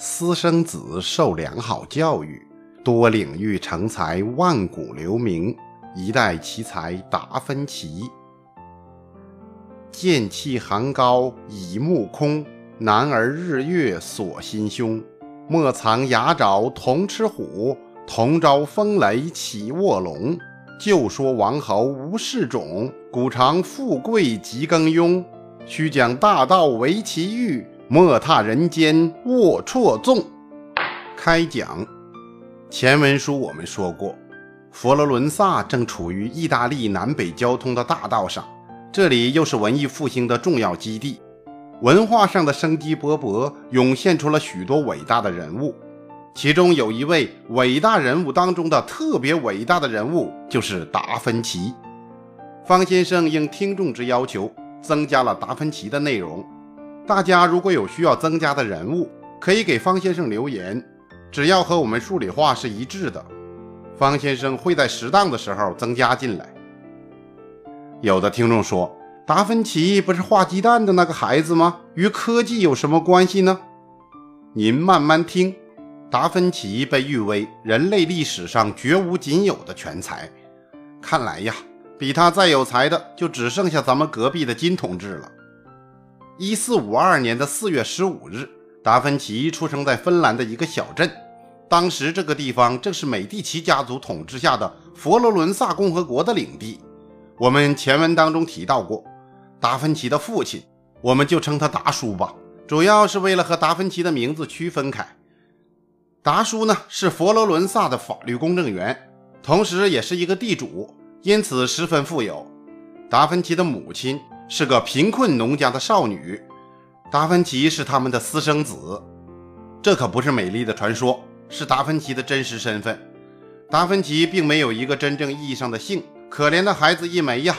私生子受良好教育，多领域成才，万古留名。一代奇才达芬奇。剑气寒高倚目空，男儿日月锁心胸。莫藏牙爪同吃虎，同招风雷起卧龙。就说王侯无世种，古尝富贵即耕庸。须讲大道为其欲，莫踏人间龌龊纵。开讲。前文书我们说过，佛罗伦萨正处于意大利南北交通的大道上，这里又是文艺复兴的重要基地，文化上的生机勃勃，涌现出了许多伟大的人物。其中有一位伟大人物当中的特别伟大的人物，就是达芬奇。方先生应听众之要求，增加了达芬奇的内容。大家如果有需要增加的人物，可以给方先生留言。只要和我们数理化是一致的，方先生会在适当的时候增加进来。有的听众说，达芬奇不是画鸡蛋的那个孩子吗？与科技有什么关系呢？您慢慢听。达芬奇被誉为人类历史上绝无仅有的全才，看来呀，比他再有才的就只剩下咱们隔壁的金同志了。一四五二年的四月十五日。达芬奇出生在芬兰的一个小镇，当时这个地方正是美第奇家族统治下的佛罗伦萨共和国的领地。我们前文当中提到过，达芬奇的父亲，我们就称他达叔吧，主要是为了和达芬奇的名字区分开。达叔呢是佛罗伦萨的法律公证员，同时也是一个地主，因此十分富有。达芬奇的母亲是个贫困农家的少女。达芬奇是他们的私生子，这可不是美丽的传说，是达芬奇的真实身份。达芬奇并没有一个真正意义上的姓，可怜的孩子一枚呀。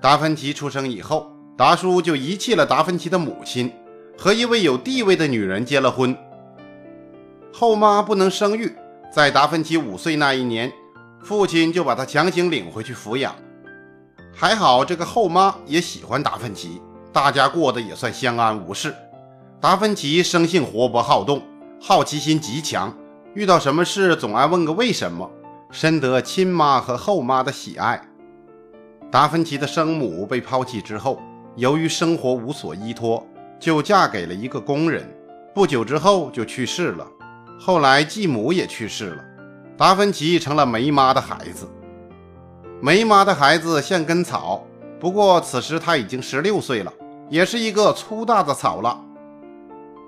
达芬奇出生以后，达叔就遗弃了达芬奇的母亲，和一位有地位的女人结了婚。后妈不能生育，在达芬奇五岁那一年，父亲就把他强行领回去抚养。还好这个后妈也喜欢达芬奇。大家过得也算相安无事。达芬奇生性活泼好动，好奇心极强，遇到什么事总爱问个为什么，深得亲妈和后妈的喜爱。达芬奇的生母被抛弃之后，由于生活无所依托，就嫁给了一个工人。不久之后就去世了。后来继母也去世了，达芬奇成了没妈的孩子。梅妈的孩子像根草，不过此时他已经十六岁了。也是一个粗大的草了。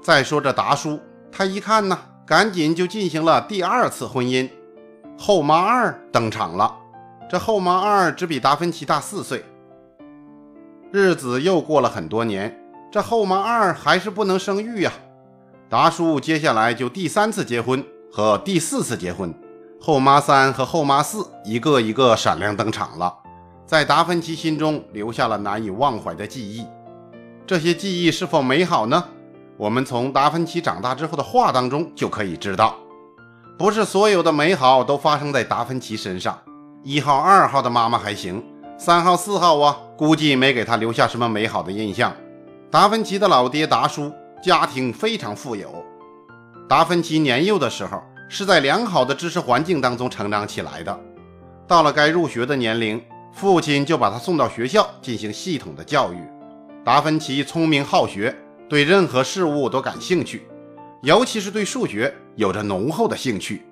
再说这达叔，他一看呢，赶紧就进行了第二次婚姻。后妈二登场了。这后妈二只比达芬奇大四岁。日子又过了很多年，这后妈二还是不能生育呀。达叔接下来就第三次结婚和第四次结婚。后妈三和后妈四一个一个闪亮登场了，在达芬奇心中留下了难以忘怀的记忆。这些记忆是否美好呢？我们从达芬奇长大之后的画当中就可以知道，不是所有的美好都发生在达芬奇身上。一号、二号的妈妈还行，三号、四号啊，估计没给他留下什么美好的印象。达芬奇的老爹达叔家庭非常富有，达芬奇年幼的时候是在良好的知识环境当中成长起来的。到了该入学的年龄，父亲就把他送到学校进行系统的教育。达芬奇聪明好学，对任何事物都感兴趣，尤其是对数学有着浓厚的兴趣，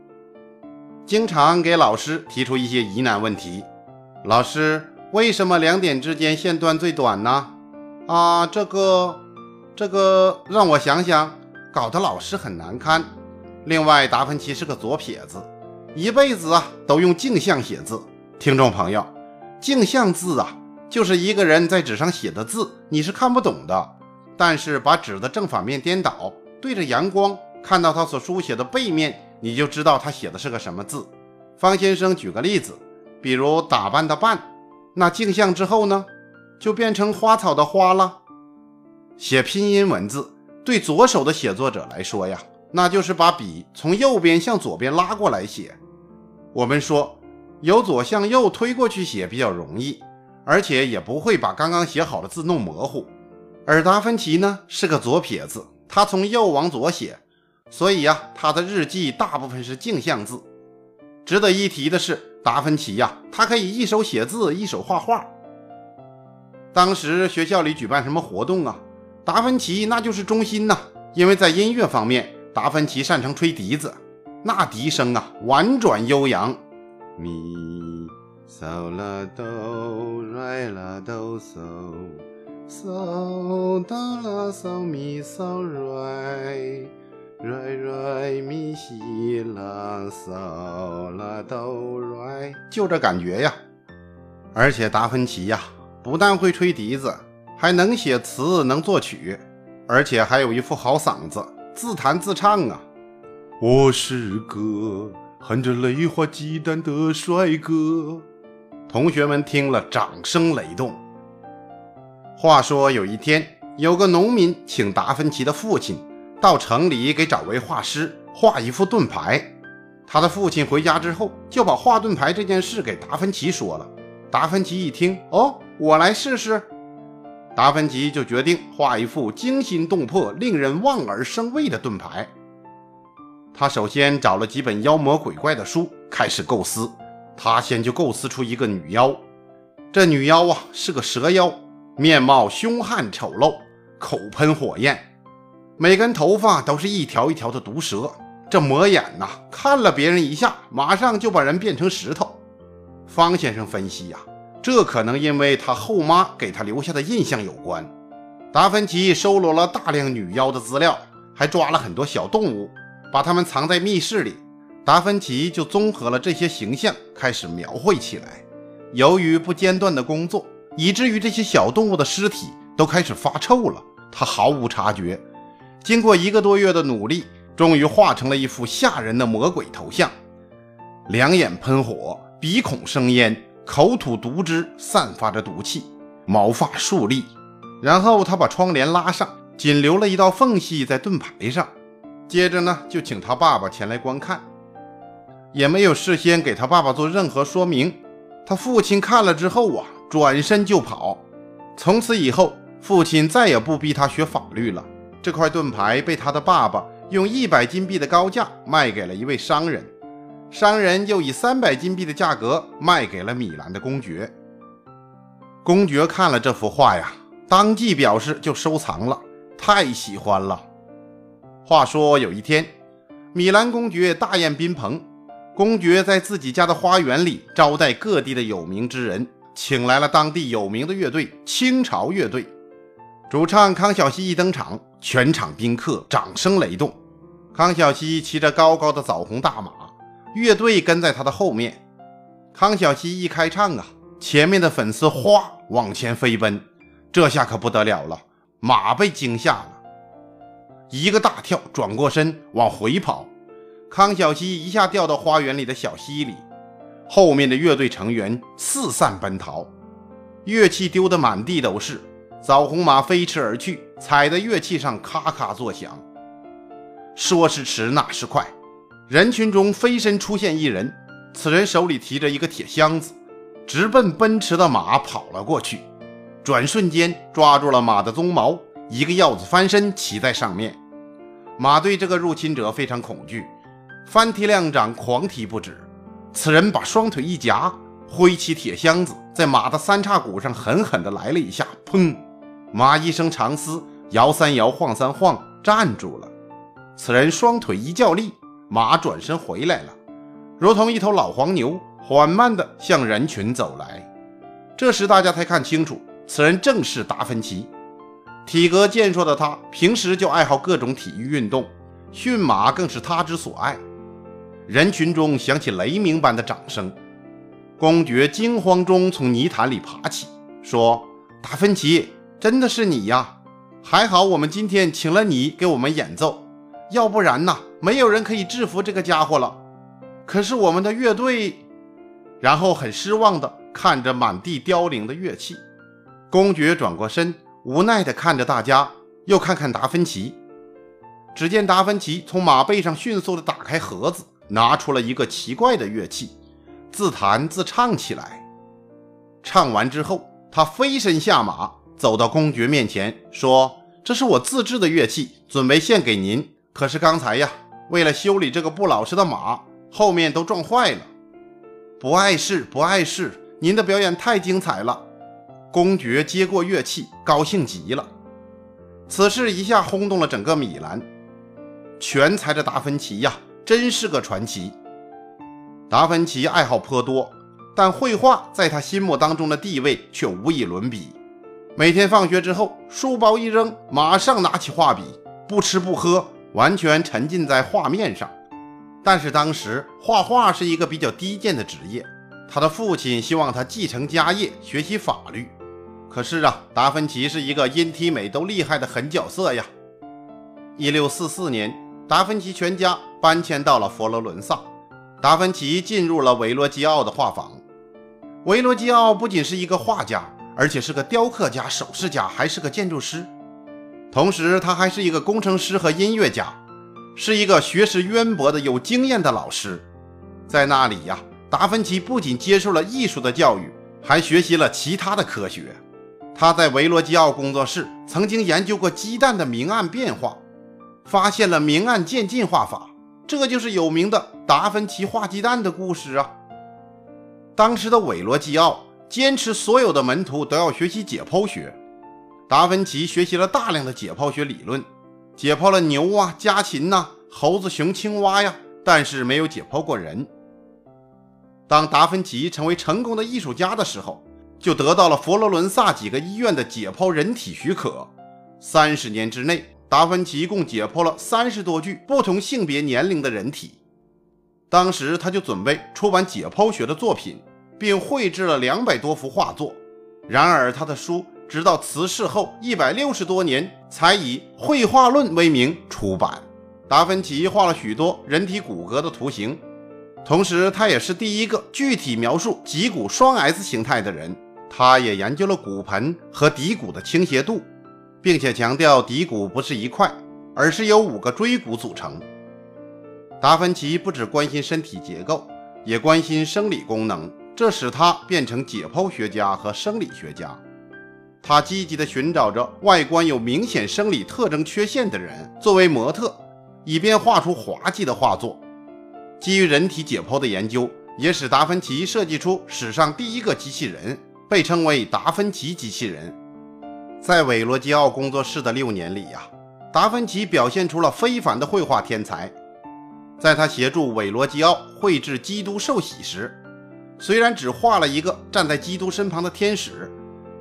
经常给老师提出一些疑难问题。老师，为什么两点之间线段最短呢？啊，这个，这个让我想想，搞得老师很难堪。另外，达芬奇是个左撇子，一辈子啊都用镜像写字。听众朋友，镜像字啊。就是一个人在纸上写的字，你是看不懂的。但是把纸的正反面颠倒，对着阳光，看到他所书写的背面，你就知道他写的是个什么字。方先生举个例子，比如打扮的扮，那镜像之后呢，就变成花草的花了。写拼音文字，对左手的写作者来说呀，那就是把笔从右边向左边拉过来写。我们说，由左向右推过去写比较容易。而且也不会把刚刚写好的字弄模糊，而达芬奇呢是个左撇子，他从右往左写，所以呀，他的日记大部分是镜像字。值得一提的是，达芬奇呀，他可以一手写字，一手画画。当时学校里举办什么活动啊，达芬奇那就是中心呐。因为在音乐方面，达芬奇擅长吹笛子，那笛声啊，婉转悠扬。咪嗦啦哆来啦哆嗦嗦哆啦嗦咪嗦来。瑞瑞咪西啦嗦啦哆瑞，就这感觉呀！而且达芬奇呀，不但会吹笛子，还能写词，能作曲，而且还有一副好嗓子，自弹自唱啊！我是个含着泪花鸡蛋的帅哥。同学们听了，掌声雷动。话说有一天，有个农民请达芬奇的父亲。到城里给找位画师画一副盾牌。他的父亲回家之后，就把画盾牌这件事给达芬奇说了。达芬奇一听，哦，我来试试。达芬奇就决定画一副惊心动魄、令人望而生畏的盾牌。他首先找了几本妖魔鬼怪的书，开始构思。他先就构思出一个女妖。这女妖啊，是个蛇妖，面貌凶悍丑陋，口喷火焰。每根头发都是一条一条的毒蛇，这魔眼呐，看了别人一下，马上就把人变成石头。方先生分析呀，这可能因为他后妈给他留下的印象有关。达芬奇收罗了大量女妖的资料，还抓了很多小动物，把它们藏在密室里。达芬奇就综合了这些形象，开始描绘起来。由于不间断的工作，以至于这些小动物的尸体都开始发臭了，他毫无察觉。经过一个多月的努力，终于画成了一幅吓人的魔鬼头像：两眼喷火，鼻孔生烟，口吐毒汁，散发着毒气，毛发竖立。然后他把窗帘拉上，仅留了一道缝隙在盾牌上。接着呢，就请他爸爸前来观看，也没有事先给他爸爸做任何说明。他父亲看了之后啊，转身就跑。从此以后，父亲再也不逼他学法律了。这块盾牌被他的爸爸用一百金币的高价卖给了一位商人，商人又以三百金币的价格卖给了米兰的公爵。公爵看了这幅画呀，当即表示就收藏了，太喜欢了。话说有一天，米兰公爵大宴宾朋，公爵在自己家的花园里招待各地的有名之人，请来了当地有名的乐队——清朝乐队。主唱康小西一登场，全场宾客掌声雷动。康小西骑着高高的枣红大马，乐队跟在他的后面。康小西一开唱啊，前面的粉丝哗往前飞奔，这下可不得了了，马被惊吓了，一个大跳，转过身往回跑。康小西一下掉到花园里的小溪里，后面的乐队成员四散奔逃，乐器丢得满地都是。枣红马飞驰而去，踩在乐器上咔咔作响。说时迟，那时快，人群中飞身出现一人，此人手里提着一个铁箱子，直奔奔驰的马跑了过去。转瞬间抓住了马的鬃毛，一个鹞子翻身骑在上面。马对这个入侵者非常恐惧，翻踢两掌，狂踢不止。此人把双腿一夹，挥起铁箱子，在马的三叉骨上狠狠地来了一下，砰！马一声长嘶，摇三摇，晃三晃，站住了。此人双腿一较力，马转身回来了，如同一头老黄牛，缓慢地向人群走来。这时大家才看清楚，此人正是达芬奇。体格健硕的他，平时就爱好各种体育运动，驯马更是他之所爱。人群中响起雷鸣般的掌声。公爵惊慌中从泥潭里爬起，说：“达芬奇。”真的是你呀！还好我们今天请了你给我们演奏，要不然呢，没有人可以制服这个家伙了。可是我们的乐队……然后很失望地看着满地凋零的乐器。公爵转过身，无奈地看着大家，又看看达芬奇。只见达芬奇从马背上迅速地打开盒子，拿出了一个奇怪的乐器，自弹自唱起来。唱完之后，他飞身下马。走到公爵面前，说：“这是我自制的乐器，准备献给您。可是刚才呀，为了修理这个不老实的马，后面都撞坏了。不碍事，不碍事，您的表演太精彩了。公爵接过乐器，高兴极了。此事一下轰动了整个米兰。全才的达芬奇呀，真是个传奇。达芬奇爱好颇多，但绘画在他心目当中的地位却无以伦比。每天放学之后，书包一扔，马上拿起画笔，不吃不喝，完全沉浸在画面上。但是当时画画是一个比较低贱的职业，他的父亲希望他继承家业，学习法律。可是啊，达芬奇是一个音体美都厉害的狠角色呀。一六四四年，达芬奇全家搬迁到了佛罗伦萨。达芬奇进入了维罗基奥的画坊。维罗基奥不仅是一个画家，而且是个雕刻家、首饰家，还是个建筑师。同时，他还是一个工程师和音乐家，是一个学识渊博的、有经验的老师。在那里呀，达芬奇不仅接受了艺术的教育，还学习了其他的科学。他在维罗基奥工作室曾经研究过鸡蛋的明暗变化，发现了明暗渐进画法，这就是有名的达芬奇画鸡蛋的故事啊。当时的韦罗基奥坚持所有的门徒都要学习解剖学，达芬奇学习了大量的解剖学理论，解剖了牛啊、家禽呐、猴子、熊、青蛙呀，但是没有解剖过人。当达芬奇成为成功的艺术家的时候。就得到了佛罗伦萨几个医院的解剖人体许可。三十年之内，达芬奇共解剖了三十多具不同性别、年龄的人体。当时他就准备出版解剖学的作品，并绘制了两百多幅画作。然而，他的书直到辞世后一百六十多年才以《绘画论》为名出版。达芬奇画了许多人体骨骼的图形，同时他也是第一个具体描述脊骨双 S 形态的人。他也研究了骨盆和骶骨的倾斜度，并且强调骶骨不是一块，而是由五个椎骨组成。达芬奇不只关心身体结构，也关心生理功能，这使他变成解剖学家和生理学家。他积极地寻找着外观有明显生理特征缺陷的人作为模特，以便画出滑稽的画作。基于人体解剖的研究，也使达芬奇设计出史上第一个机器人。被称为达芬奇机器人。在韦罗基奥工作室的六年里呀，达芬奇表现出了非凡的绘画天才。在他协助韦罗基奥绘制基督受洗时，虽然只画了一个站在基督身旁的天使，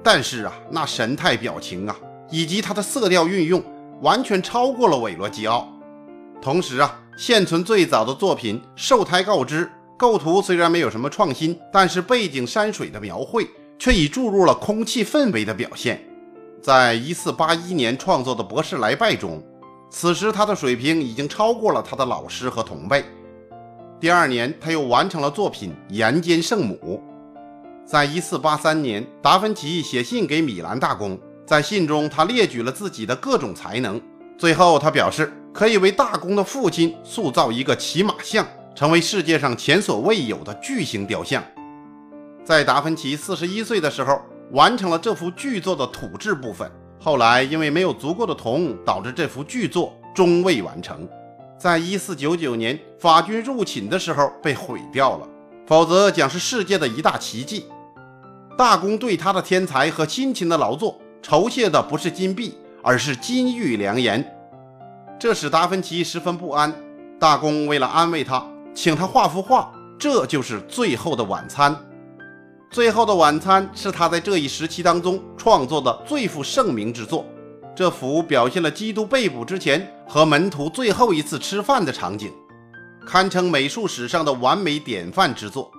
但是啊，那神态表情啊，以及他的色调运用，完全超过了韦罗基奥。同时啊，现存最早的作品《受胎告知》，构图虽然没有什么创新，但是背景山水的描绘。却已注入了空气氛围的表现。在一四八一年创作的《博士来拜》中，此时他的水平已经超过了他的老师和同辈。第二年，他又完成了作品《岩间圣母》。在一四八三年，达芬奇写信给米兰大公，在信中他列举了自己的各种才能。最后，他表示可以为大公的父亲塑造一个骑马像，成为世界上前所未有的巨型雕像。在达芬奇四十一岁的时候，完成了这幅巨作的土质部分。后来因为没有足够的铜，导致这幅巨作终未完成。在一四九九年法军入侵的时候被毁掉了，否则将是世界的一大奇迹。大公对他的天才和辛勤的劳作酬谢的不是金币，而是金玉良言，这使达芬奇十分不安。大公为了安慰他，请他画幅画，这就是《最后的晚餐》。最后的晚餐是他在这一时期当中创作的最负盛名之作。这幅表现了基督被捕之前和门徒最后一次吃饭的场景，堪称美术史上的完美典范之作。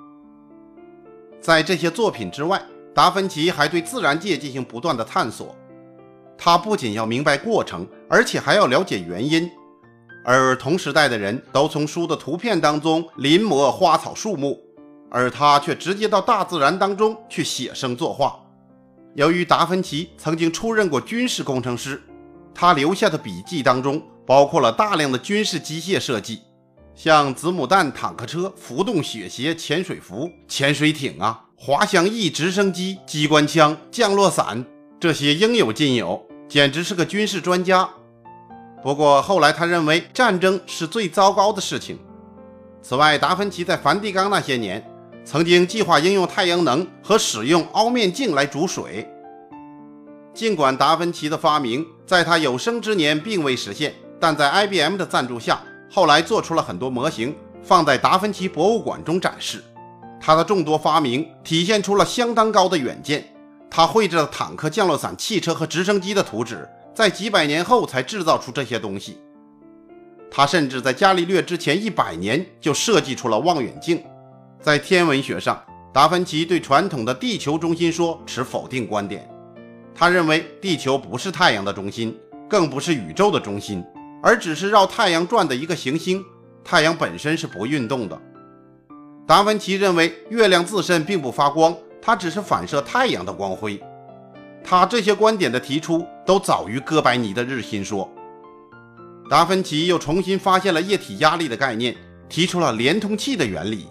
在这些作品之外，达芬奇还对自然界进行不断的探索。他不仅要明白过程，而且还要了解原因。而同时代的人都从书的图片当中临摹花草树木。而他却直接到大自然当中去写生作画。由于达芬奇曾经出任过军事工程师，他留下的笔记当中包括了大量的军事机械设计，像子母弹、坦克车、浮动雪鞋、潜水服、潜水艇啊、滑翔翼、直升机、机关枪、降落伞，这些应有尽有。简直是个军事专家。不过后来他认为战争是最糟糕的事情。此外，达芬奇在梵蒂冈那些年，曾经计划应用太阳能和使用凹面镜来煮水。尽管达芬奇的发明在他有生之年并未实现，但在 IBM 的赞助下，后来做出了很多模型，放在达芬奇博物馆中展示。他的众多发明体现出了相当高的远见。他绘制了坦克、降落伞、汽车和直升机的图纸，在几百年后才制造出这些东西。他甚至在伽利略之前一百年就设计出了望远镜。在天文学上，达芬奇对传统的地球中心说持否定观点。他认为地球不是太阳的中心，更不是宇宙的中心，而只是绕太阳转的一个行星。太阳本身是不运动的。达芬奇认为月亮自身并不发光，它只是反射太阳的光辉。他这些观点的提出都早于哥白尼的日心说。达芬奇又重新发现了液体压力的概念，提出了连通器的原理。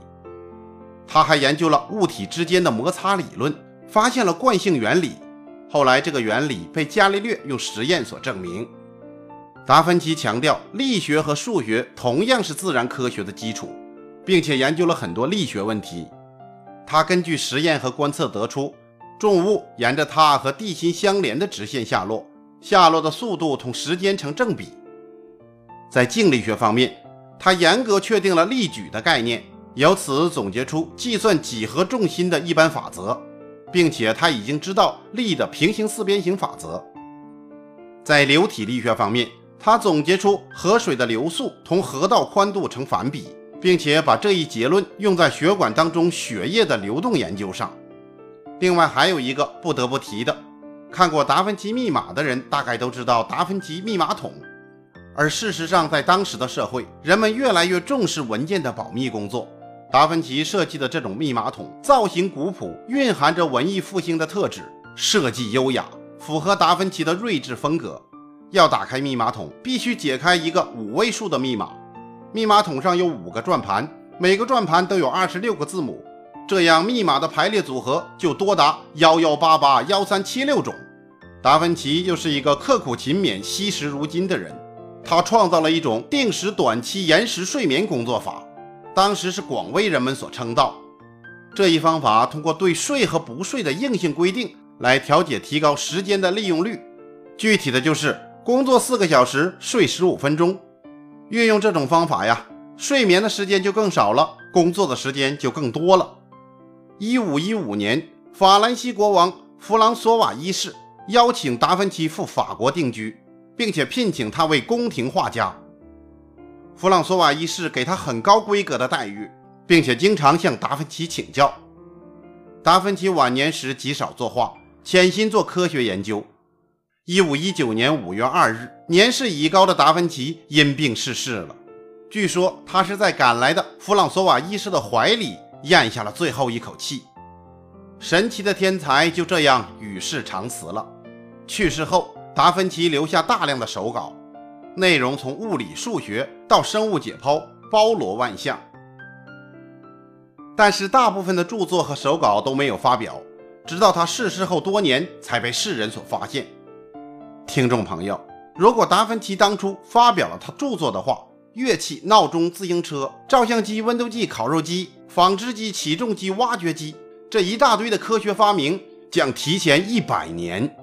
他还研究了物体之间的摩擦理论，发现了惯性原理。后来，这个原理被伽利略用实验所证明。达芬奇强调，力学和数学同样是自然科学的基础，并且研究了很多力学问题。他根据实验和观测得出，重物沿着它和地心相连的直线下落，下落的速度同时间成正比。在静力学方面，他严格确定了力矩的概念，由此总结出计算几何重心的一般法则，并且他已经知道力的平行四边形法则。在流体力学方面，他总结出河水的流速同河道宽度成反比，并且把这一结论用在血管当中血液的流动研究上。另外还有一个不得不提的，看过《达芬奇密码》的人大概都知道达芬奇密码筒。而事实上，在当时的社会，人们越来越重视文件的保密工作。达芬奇设计的这种密码筒造型古朴，蕴含着文艺复兴的特质，设计优雅，符合达芬奇的睿智风格。要打开密码筒，必须解开一个五位数的密码。密码筒上有五个转盘，每个转盘都有二十六个字母，这样密码的排列组合就多达幺幺八八幺三七六种。达芬奇又是一个刻苦勤勉、惜时如金的人。他创造了一种定时短期延时睡眠工作法，当时是广为人们所称道。这一方法通过对睡和不睡的硬性规定来调节提高时间的利用率，具体的就是工作四个小时，睡十五分钟。运用这种方法呀，睡眠的时间就更少了，工作的时间就更多了。一五一五年，法兰西国王弗朗索瓦一世邀请达芬奇赴法国定居。并且聘请他为宫廷画家。弗朗索瓦一世给他很高规格的待遇，并且经常向达芬奇请教。达芬奇晚年时极少作画，潜心做科学研究。一五一九年五月二日，年事已高的达芬奇因病逝世了。据说他是在赶来的弗朗索瓦医师的怀里咽下了最后一口气。神奇的天才就这样与世长辞了。去世后。达芬奇留下大量的手稿，内容从物理、数学到生物解剖，包罗万象。但是大部分的著作和手稿都没有发表，直到他逝世后多年才被世人所发现。听众朋友，如果达芬奇当初发表了他著作的话，乐器、闹钟、自行车、照相机、温度计、烤肉机、纺织机、起重机、挖掘机这一大堆的科学发明将提前一百年。